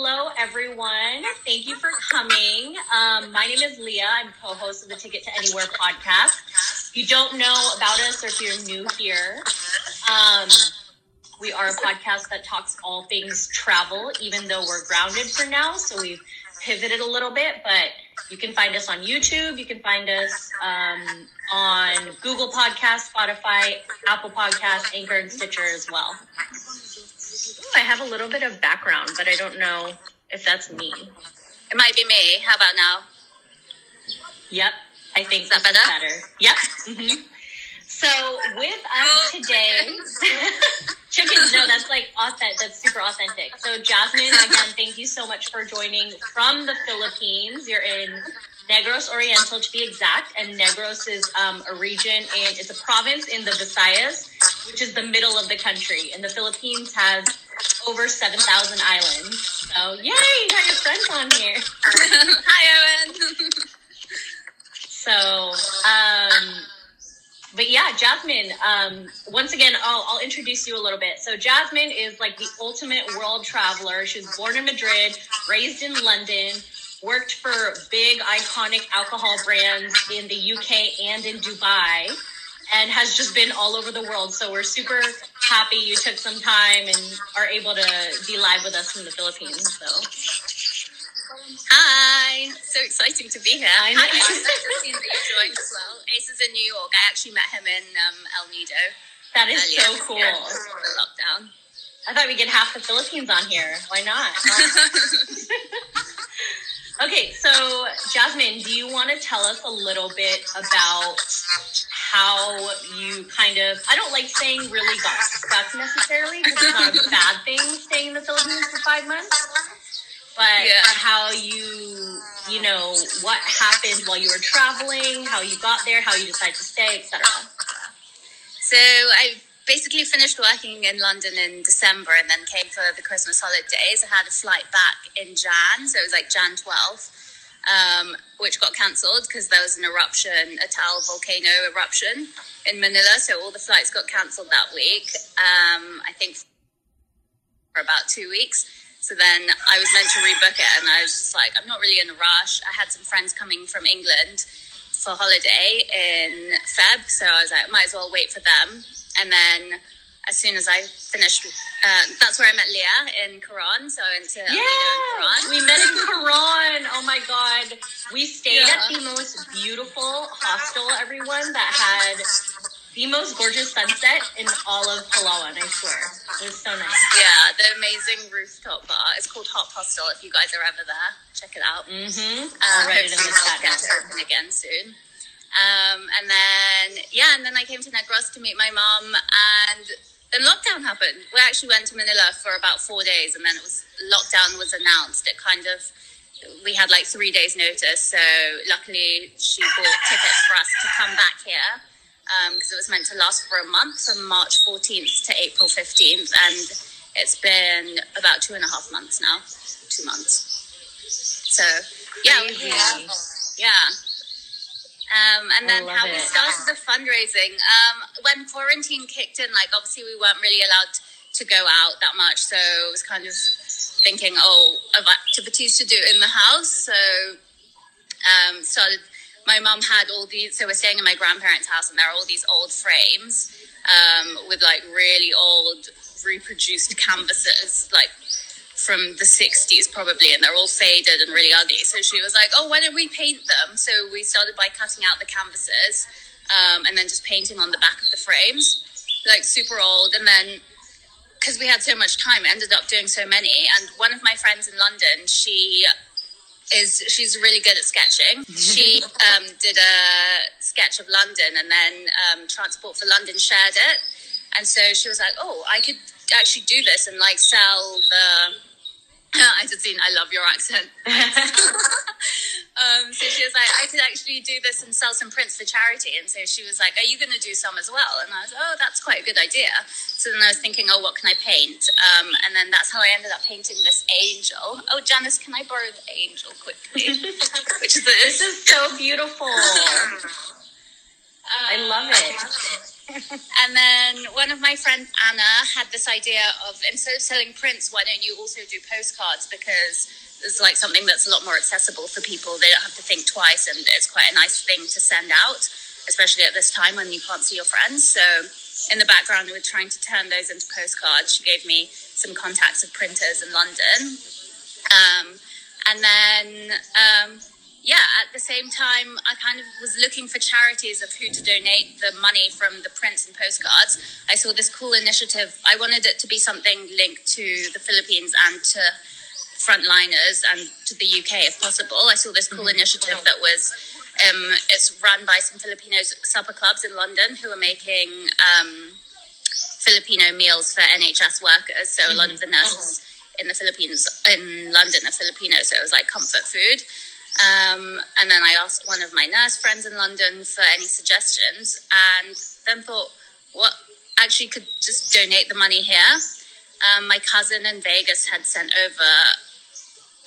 hello everyone. Thank you for coming. Um, my name is Leah. I'm co-host of the Ticket to Anywhere podcast. If you don't know about us or if you're new here, um, we are a podcast that talks all things travel, even though we're grounded for now. So we've pivoted a little bit, but you can find us on YouTube. You can find us um, on Google Podcast, Spotify, Apple Podcast, Anchor, and Stitcher as well. I have a little bit of background, but I don't know if that's me. It might be me. How about now? Yep, I think Is that better? better. Yep. hmm So with us today, chickens. No, that's like authentic. That's super authentic. So Jasmine, again, thank you so much for joining from the Philippines. You're in Negros Oriental to be exact, and Negros is um, a region and it's a province in the Visayas, which is the middle of the country. And the Philippines has over seven thousand islands. So yay, you got your friends on here. Hi, Owen. So, um, but yeah, Jasmine, um, once again, I'll, I'll introduce you a little bit. So, Jasmine is like the ultimate world traveler. She was born in Madrid, raised in London, worked for big, iconic alcohol brands in the UK and in Dubai, and has just been all over the world. So, we're super happy you took some time and are able to be live with us from the Philippines. So, Hi. So exciting to be here. I know. Hi, Ace. I've just seen that you joined as well. Ace is in New York. I actually met him in um, El Nido. that is earlier so cool. before the lockdown. I thought we'd get half the Philippines on here. Why not? okay, so Jasmine, do you want to tell us a little bit about how you kind of, I don't like saying really got stuck necessarily because it's not a bad thing staying in the Philippines for five months, but Yeah. how you, you know, what happened while you were traveling, how you got there, how you decided to stay, etc. So I basically finished working in London in December and then came for the Christmas holidays. I had a flight back in Jan, so it was like Jan 12th, um, which got cancelled because there was an eruption, a Taal volcano eruption in Manila. So all the flights got cancelled that week. Um, I think for about two weeks. So then I was meant to rebook it, and I was just like, I'm not really in a rush. I had some friends coming from England for holiday in Feb, so I was like, might as well wait for them. And then as soon as I finished, uh, that's where I met Leah in Coron. So I went to El in Yeah, Coron. we met in Coron. Oh my god, we stayed Yeah. at the most beautiful hostel. Everyone that had the most gorgeous sunset in all of Palawan. I swear, it was so nice. Yeah, the amazing rooftop bar. It's called Hot Hostel. If you guys are ever there, check it out. Mm-hmm. Uh, I'll write it in the chat get to open again soon. Um, and then yeah, and then I came to Negros to meet my mom, and then lockdown happened. We actually went to Manila for about four days, and then it was lockdown was announced. It kind of we had like three days notice, so luckily she bought tickets for us to come back here um, because it was meant to last for a month from March 14th to April 15th, and it's been about two and a half months now, two months. So yeah, we're here. Yeah. Um, and then how we started the fundraising. Um, when quarantine kicked in, like obviously we weren't really allowed to go out that much, so it was kind of thinking, oh, of activities to do in the house. So um, started. My mum had all these. So we're staying in my grandparents' house, and there are all these old frames um, with like really old reproduced canvases, like from the 60s probably and they're all faded and really ugly. So she was like oh why don't we paint them? So we started by cutting out the canvases um, and then just painting on the back of the frames like super old. And then because we had so much time ended up doing so many. And one of my friends in london she is she's really good at sketching. She um, did a sketch of london and then um, transport for london shared it. And so she was like oh i could actually do this and like sell the I just seen I love your accent. um, so she was like, I could actually do this and sell some prints for charity. And so she was like, Are you going to do some as well? And I was, like, Oh, that's quite a good idea. So then I was thinking, Oh, what can I paint? Um, and then that's how I ended up painting this angel. Oh, Janice, can I borrow the angel quickly? Which is This this. is so beautiful. I love it. and then one of my friends, Anna, had this idea of instead of selling prints, why don't you also do postcards? Because it's like something that's a lot more accessible for people. They don't have to think twice, and it's quite a nice thing to send out, especially at this time when you can't see your friends. So, in the background, we are trying to turn those into postcards. She gave me some contacts of printers in London. Um, and then, um, yeah, at the same time, I kind of was looking for charities of who to donate the money from the prints and postcards. I saw this cool initiative. I wanted it to be something linked to the Philippines and to frontliners and to the UK if possible. I saw this cool mm-hmm. initiative that was um, it's run by some Filipino supper clubs in London who are making um, Filipino meals for NHS workers. So a lot of the mm-hmm. nurses in the Philippines in London are Filipino, so it was like comfort food. Um, and then I asked one of my nurse friends in London for any suggestions, and then thought, what actually could just donate the money here. Um, my cousin in Vegas had sent over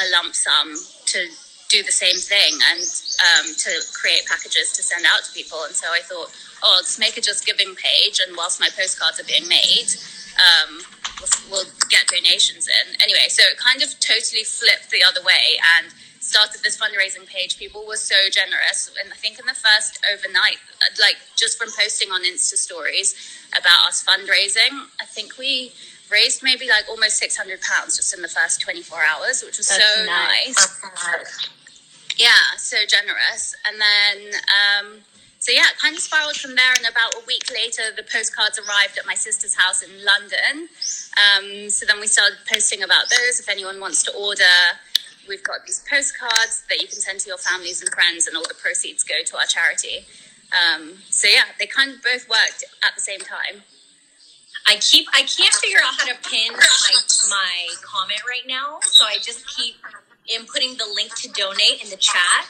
a lump sum to do the same thing and um, to create packages to send out to people. And so I thought, oh, just make a Just Giving page, and whilst my postcards are being made, um, we'll, we'll, get donations in. Anyway, so it kind of totally flipped the other way and started this fundraising page. People were so generous. And I think in the first overnight, like just from posting on Insta stories about us fundraising, I think we raised maybe like almost 600 pounds just in the first 24 hours, which was That's so nice. nice. Yeah, so generous. And then, um, so yeah, kind of spiraled from there. And about a week later, the postcards arrived at my sister's house in London. Um, so then we started posting about those. If anyone wants to order, we've got these postcards that you can send to your families and friends, and all the proceeds go to our charity. Um, so yeah, they kind of both worked at the same time. I keep I can't figure out how to pin my my comment right now, so I just keep inputting the link to donate in the chat.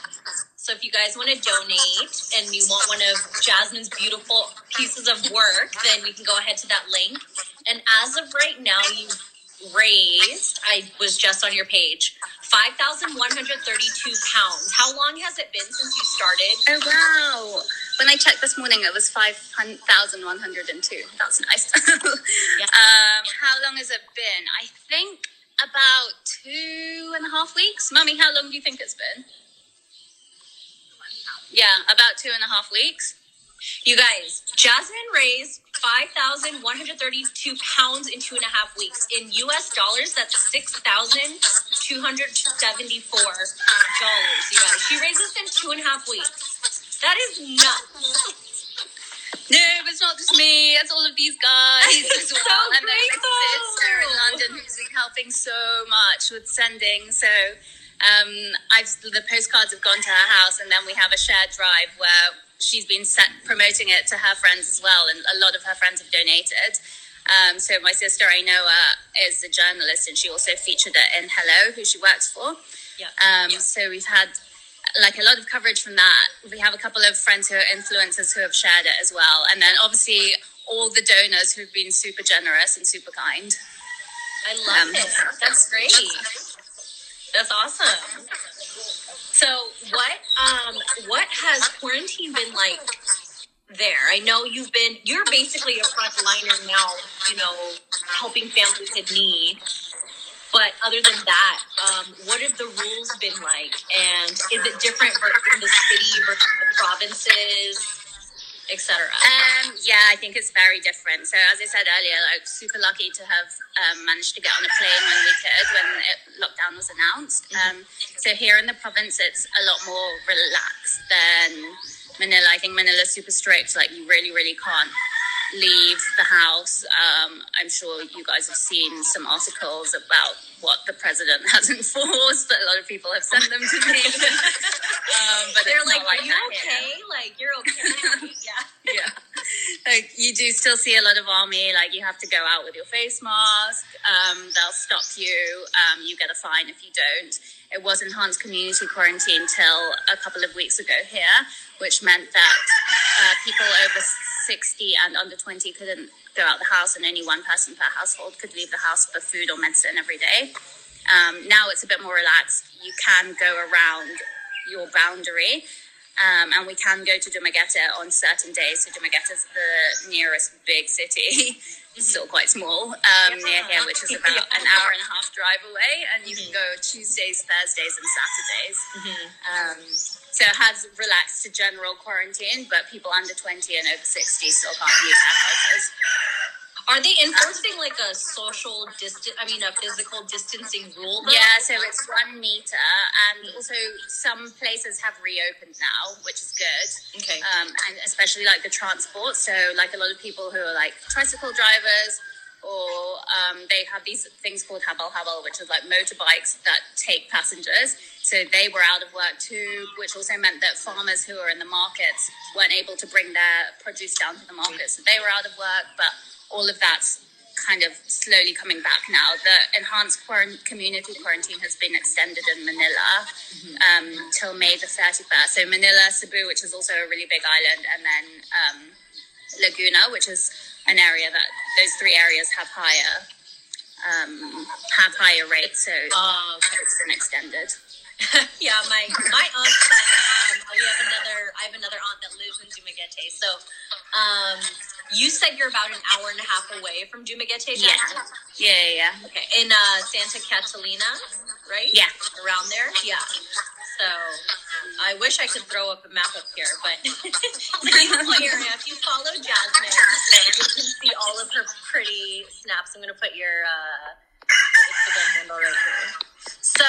So if you guys want to donate and you want one of Jasmine's beautiful pieces of work, then you can go ahead to that link. And as of right now, you've raised, I was just on your page, 5,132 pounds. How long has it been since you started? Oh, wow. When I checked this morning, it was 5,102. That's nice. yeah. um, how long has it been? I think about two and a half weeks. Mummy, how long do you think it's been? Yeah, about two and a half weeks. You guys, Jasmine raised 5,132 pounds in two and a half weeks. In US dollars, that's $6,274. You guys, she raises in two and a half weeks. That is nuts. No, it's not just me. It's all of these guys as well. so and then my sister in London who's been helping so much with sending. So um, I've the postcards have gone to her house, and then we have a shared drive where she's been set, promoting it to her friends as well, and a lot of her friends have donated. Um, so my sister Ainoa is a journalist, and she also featured it in Hello, who she works for. Yeah. Um, yeah. So we've had like a lot of coverage from that. We have a couple of friends who are influencers who have shared it as well, and then obviously all the donors who've been super generous and super kind. I love um, it. That's great. That's awesome. So what um what has quarantine been like there? I know you've been you're basically a frontliner now, you know, helping families in need. But other than that, um, what have the rules been like? And is it different in the city versus the provinces? etc. Um, yeah, I think it's very different. So as I said earlier, like super lucky to have um, managed to get on a plane when we could when it, lockdown was announced. Mm-hmm. Um, so here in the province, it's a lot more relaxed than Manila. I think Manila's super strict. Like you really, really can't leave the house. Um, I'm sure you guys have seen some articles about what the president has enforced. But a lot of people have sent them to me. um, but they're like, like, "Are you okay? Here. Like you're okay?" yeah, yeah. Like you do still see a lot of army. Like you have to go out with your face mask. Um, they'll stop you. Um, you get a fine if you don't. It was enhanced community quarantine till a couple of weeks ago here, which meant that uh, people over 60 and under 20 couldn't go out the house, and only one person per household could leave the house for food or medicine every day. Um, now it's a bit more relaxed. You can go around your boundary. Um, and we can go to Dumaguete on certain days. So Dumaguete is the nearest big city. It's still quite small um, near here, which is about an hour and a half drive away. And you can go Tuesdays, Thursdays, and Saturdays. Um, so it has relaxed to general quarantine, but people under 20 and over 60 still can't leave their houses. Are they enforcing like a social distance? I mean, a physical distancing rule? though? Yeah, so it's one meter, and also some places have reopened now, which is good. Okay. Um, and especially like the transport. So, like a lot of people who are like tricycle drivers, or um, they have these things called habal habal, which is like motorbikes that take passengers. So they were out of work too, which also meant that farmers who are in the markets weren't able to bring their produce down to the market. So they were out of work, but all of that's kind of slowly coming back now. The enhanced quarant- community quarantine has been extended in Manila um, till May the 31st. So Manila, Cebu, which is also a really big island, and then um, Laguna, which is an area that those three areas have higher um, have higher rates. So Oh, okay. it's been extended. yeah, my my aunt said um, we have another. I have another aunt that lives in Dumaguete. So, um, you said you're about an hour and a half away from Dumaguete. Yeah, Jasmine? yeah, yeah. yeah. Okay, in uh, Santa Catalina, right? Yeah. around there. Yeah. So, I wish I could throw up a map up here, but. If you follow Jasmine, you can see all of her pretty snaps. I'm gonna put your uh, Instagram handle right here. So,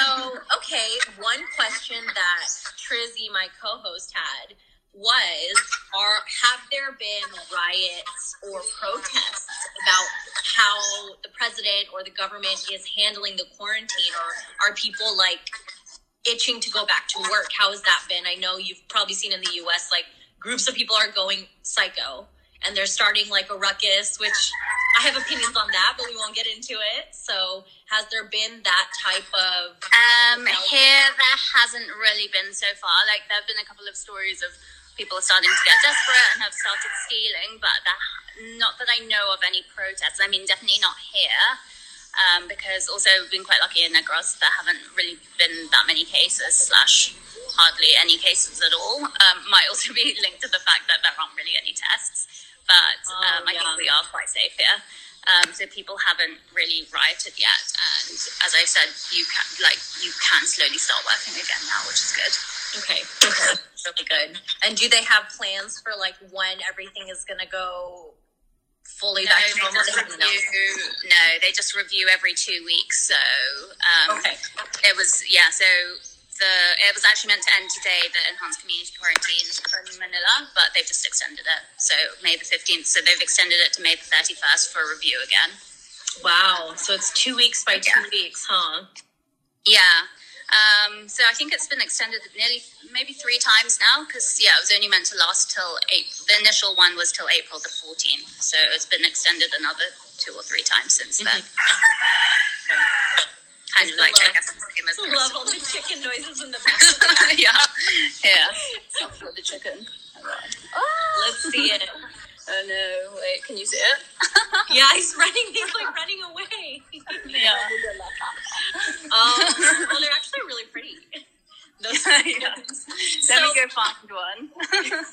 okay, one question that Trizzy, my co-host, had was: Are have there been riots or protests about how the president or the government is handling the quarantine, or are people like itching to go back to work? How has that been? I know you've probably seen in the U.S. like groups of people are going psycho and they're starting like a ruckus, which I have opinions on that, but we won't get into it. So, has there been that type of Um, here there hasn't really been so far. Like there have been a couple of stories of people are starting to get desperate and have started stealing, but that, not that I know of any protests. I mean, definitely not here. Um, because also we've been quite lucky in Negros. There haven't really been that many cases, slash hardly any cases at all. Um, might also be linked to the fact that there aren't really any tests, but Oh, um, I think we are quite safe here. Um, so people haven't really rioted yet, and as I said, you can like you can slowly start working again now, which is good. Okay, okay, really good. And do they have plans for like when everything is gonna go fully No, back to normal? They haven't review, no, they just review every two weeks. So um, Okay. it was yeah. So the it was actually meant to end today, the enhanced community quarantine in Manila, but they've just extended it. So May the fifteenth. So they've extended it to May the thirty first for review again. Wow. So it's two weeks by two weeks, huh? Yeah. Um, so I think it's been extended nearly maybe three times now because yeah, it was only meant to last till April. The initial one was till April the fourteenth. So it's been extended another two or three times since then. kind of like I love- guess the same as the I love all the chicken noises in the background. yeah, yeah. Except for the chicken. Let's see it. Oh no! Wait, can you see it? Yeah, he's running. He's like running away. Yeah. Um, well, they're actually really pretty. Those, yeah. So- Let me go find one.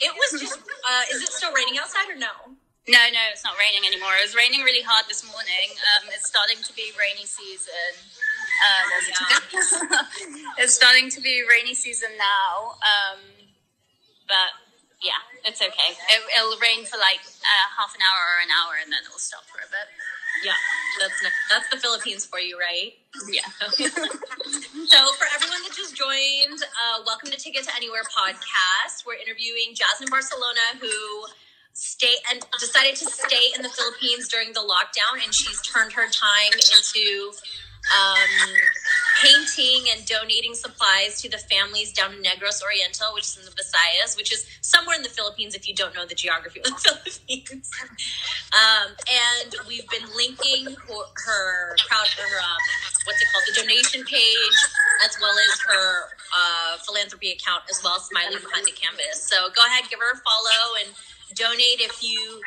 It was just. Uh, is it still raining outside or no? No, no, it's not raining anymore. It was raining really hard this morning. Um, it's starting to be rainy season. Um, it's starting to be rainy season now. Um, but yeah, it's okay. It, it'll rain for like uh, half an hour or an hour, and then it'll stop for a bit. Yeah, that's that's the Philippines for you, right? Yeah. So, for everyone that just joined, uh, welcome to Ticket to Anywhere podcast. We're interviewing Jasmine Barcelona, who stay and decided to stay in the Philippines during the lockdown, and she's turned her time into um, painting and donating supplies to the families down in Negros Oriental, which is in the Visayas, which is somewhere in the Philippines if you don't know the geography of the Philippines. Um, and we've been linking her, her crowd, her um, what's it called, the donation page, as well as her uh, philanthropy account, as well Smiley Behind the Canvas. So go ahead, give her a follow and donate if you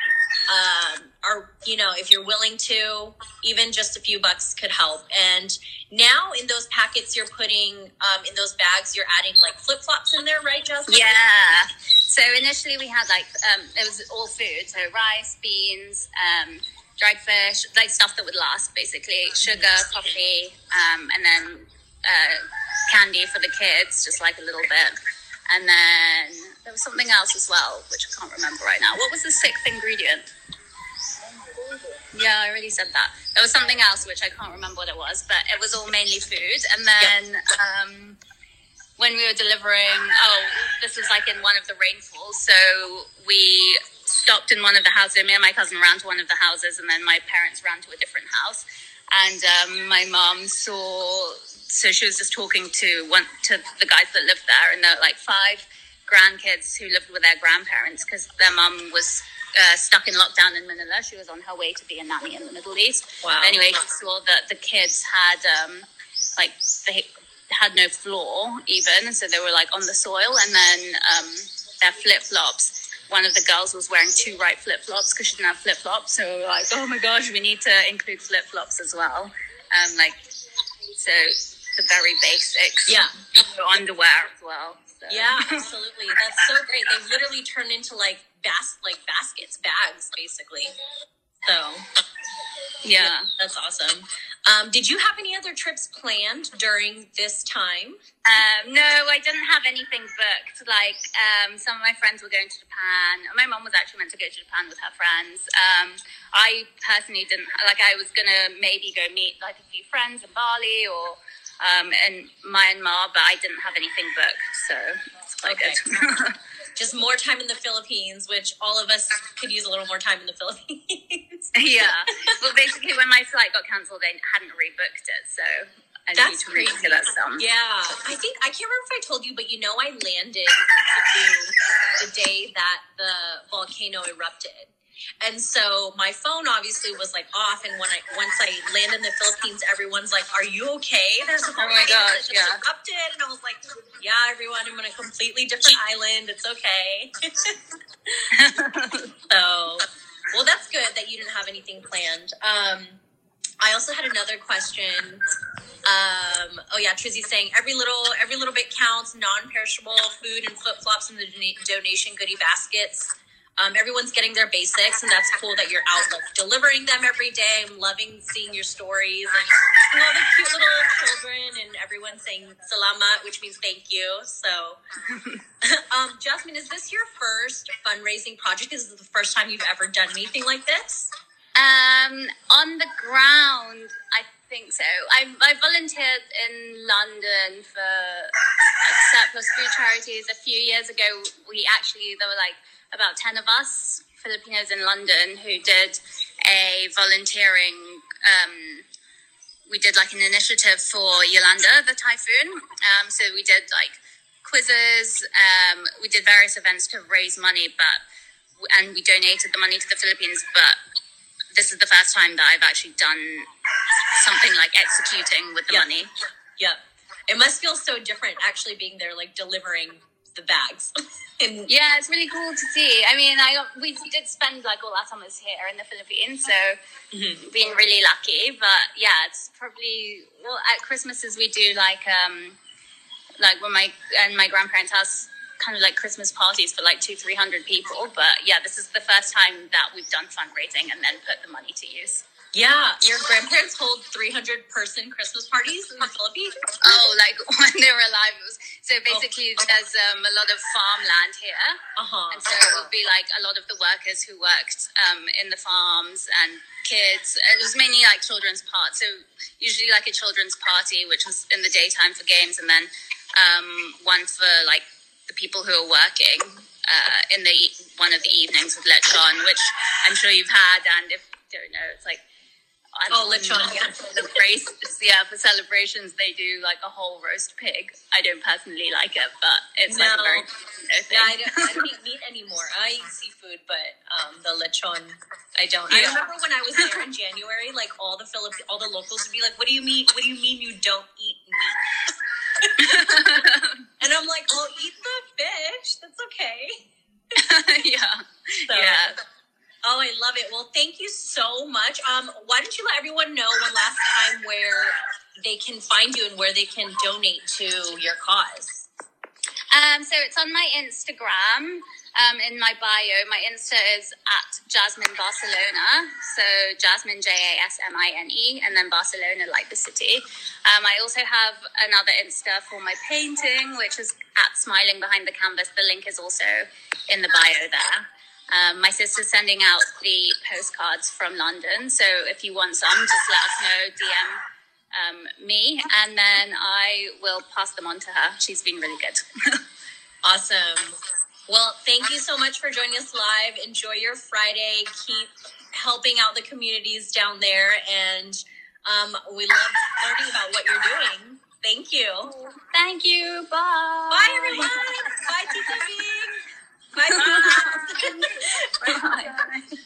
um, are you know if you're willing to even just a few bucks could help. And now in those packets you're putting um, in those bags you're adding like flip-flops in there right Justin? Yeah. So initially we had like um, it was all food, so rice, beans, um, dried fish, like stuff that would last, basically. Sugar, coffee, um, and then uh, candy for the kids, just like a little bit, and then there was something else as well, which I can't remember right now. What was the sixth ingredient? Yeah, I already said that. There was something else which I can't remember what it was, but it was all mainly food. And then um, when we were delivering, oh, this was like in one of the rainfalls. So we stopped in one of the houses. Me and my cousin ran to one of the houses, and then my parents ran to a different house. And um, my mom saw, so she was just talking to one to the guys that lived there, and they're like five grandkids who lived with their grandparents because their mum was uh, stuck in lockdown in Manila. She was on her way to be a nanny in the Middle East. Wow. But anyway, she saw that the kids had um, like they had no floor even, so they were like on the soil, and then um, their flip flops. One of the girls was wearing two right flip flops because she didn't have flip flops. So we were like, oh my gosh, we need to include flip flops as well. Um, like so the very basics. Yeah. underwear as well. Yeah, absolutely. That's so great. They've literally turned into like bas- like baskets, bags, basically. So yeah. that's awesome. Um, did you have any other trips planned during this time? Um, no, I didn't have anything booked. Like um, some of my friends were going to Japan. My mom was actually meant to go to Japan with her friends. Um, I personally didn't. Like I was gonna maybe go meet like a few friends in Bali or um, in Myanmar, but I didn't have anything booked. So it's quite Okay. good. Just more time in the Philippines, which all of us could use a little more time in the Philippines. yeah. Well, basically, when my flight got cancelled, they hadn't rebooked it, so I That's need to rebook crazy. it at some. Yeah, I think I can't remember if I told you, but you know, I landed the day that the volcano erupted, and so my phone obviously was like off. And when I once I landed in the Philippines, everyone's like, "Are you okay?" There's a Oh my gosh, yeah. erupted, and I was like, "Yeah, everyone, I'm on a completely different island. It's okay." So, well, that's good that you didn't have anything planned. Um, I also had another question. Um, oh yeah, Trizzy's saying every little every little bit counts. Non-perishable food and flip flops in the dona- donation goodie baskets. Um, everyone's getting their basics, and that's cool that you're out like delivering them every day. I'm loving seeing your stories and all the cute little children and everyone saying salamat, which means thank you. So, um, Jasmine, is this your first fundraising project? Is this the first time you've ever done anything like this? Um, on the ground, I think so. I, I volunteered in London for like, surplus food charities a few years ago. We actually, there were like about 10 of us Filipinos in London who did a volunteering. Um, we did like an initiative for Yolanda, the typhoon. Um, so we did like quizzes, um, we did various events to raise money, but and we donated the money to the Philippines. But this is the first time that I've actually done something like executing with the Yeah. money. Yep. It must feel so different actually being there, like delivering the bags. and Yeah, it's really cool to see. I mean, I we did spend like all our summers here in the Philippines, so Mhm. being really lucky. But yeah, it's probably well at Christmases we do like um like when my and my grandparents' house kind of like Christmas parties for like two three hundred people. But yeah, this is the first time that we've done fundraising and then put the money to use. Yeah, your grandparents hold 300 person Christmas parties in the Philippines. Oh, like when they were alive. It was, so basically, there's um, a lot of farmland here. Uh huh. And so it would be like a lot of the workers who worked um, in the farms and kids. It was mainly like children's parts. So usually like a children's party, which was in the daytime for games, and then um, one for like the people who are working uh, in the e- one of the evenings with lechon, which I'm sure you've had. And if you don't know, it's like. I Oh, lechon, yeah. The race, yeah, for celebrations they do like a whole roast pig. I don't personally like it, but it's like a very. Yeah, I don't, I don't eat meat anymore. I eat seafood, but um, the lechon, I don't. I remember when I was there in January, like all the Philip, all the locals would be like, "What do you mean? What do you mean you don't eat meat?" And I'm like, "I'll eat the fish. That's okay." yeah. So, yeah. Oh, I love it. Well, thank you so much. Um, why don't you let everyone know one last time where they can find you and where they can donate to your cause? Um, so it's on my Instagram um, in my bio. My Insta is at Jasmine Barcelona. So Jasmine, J A S M I N E, and then Barcelona, like the city. Um, I also have another Insta for my painting, which is at Smiling Behind the Canvas. The link is also in the bio there. Um, my sister's sending out the postcards from London. So if you want some, just let us know, DM um, me, and then I will pass them on to her. She's been really good. awesome. Well, thank you so much for joining us live. Enjoy your Friday. Keep helping out the communities down there. And um, we love learning about what you're doing. Thank you. Thank you. Bye. Bye, everyone. 拜拜，拜拜。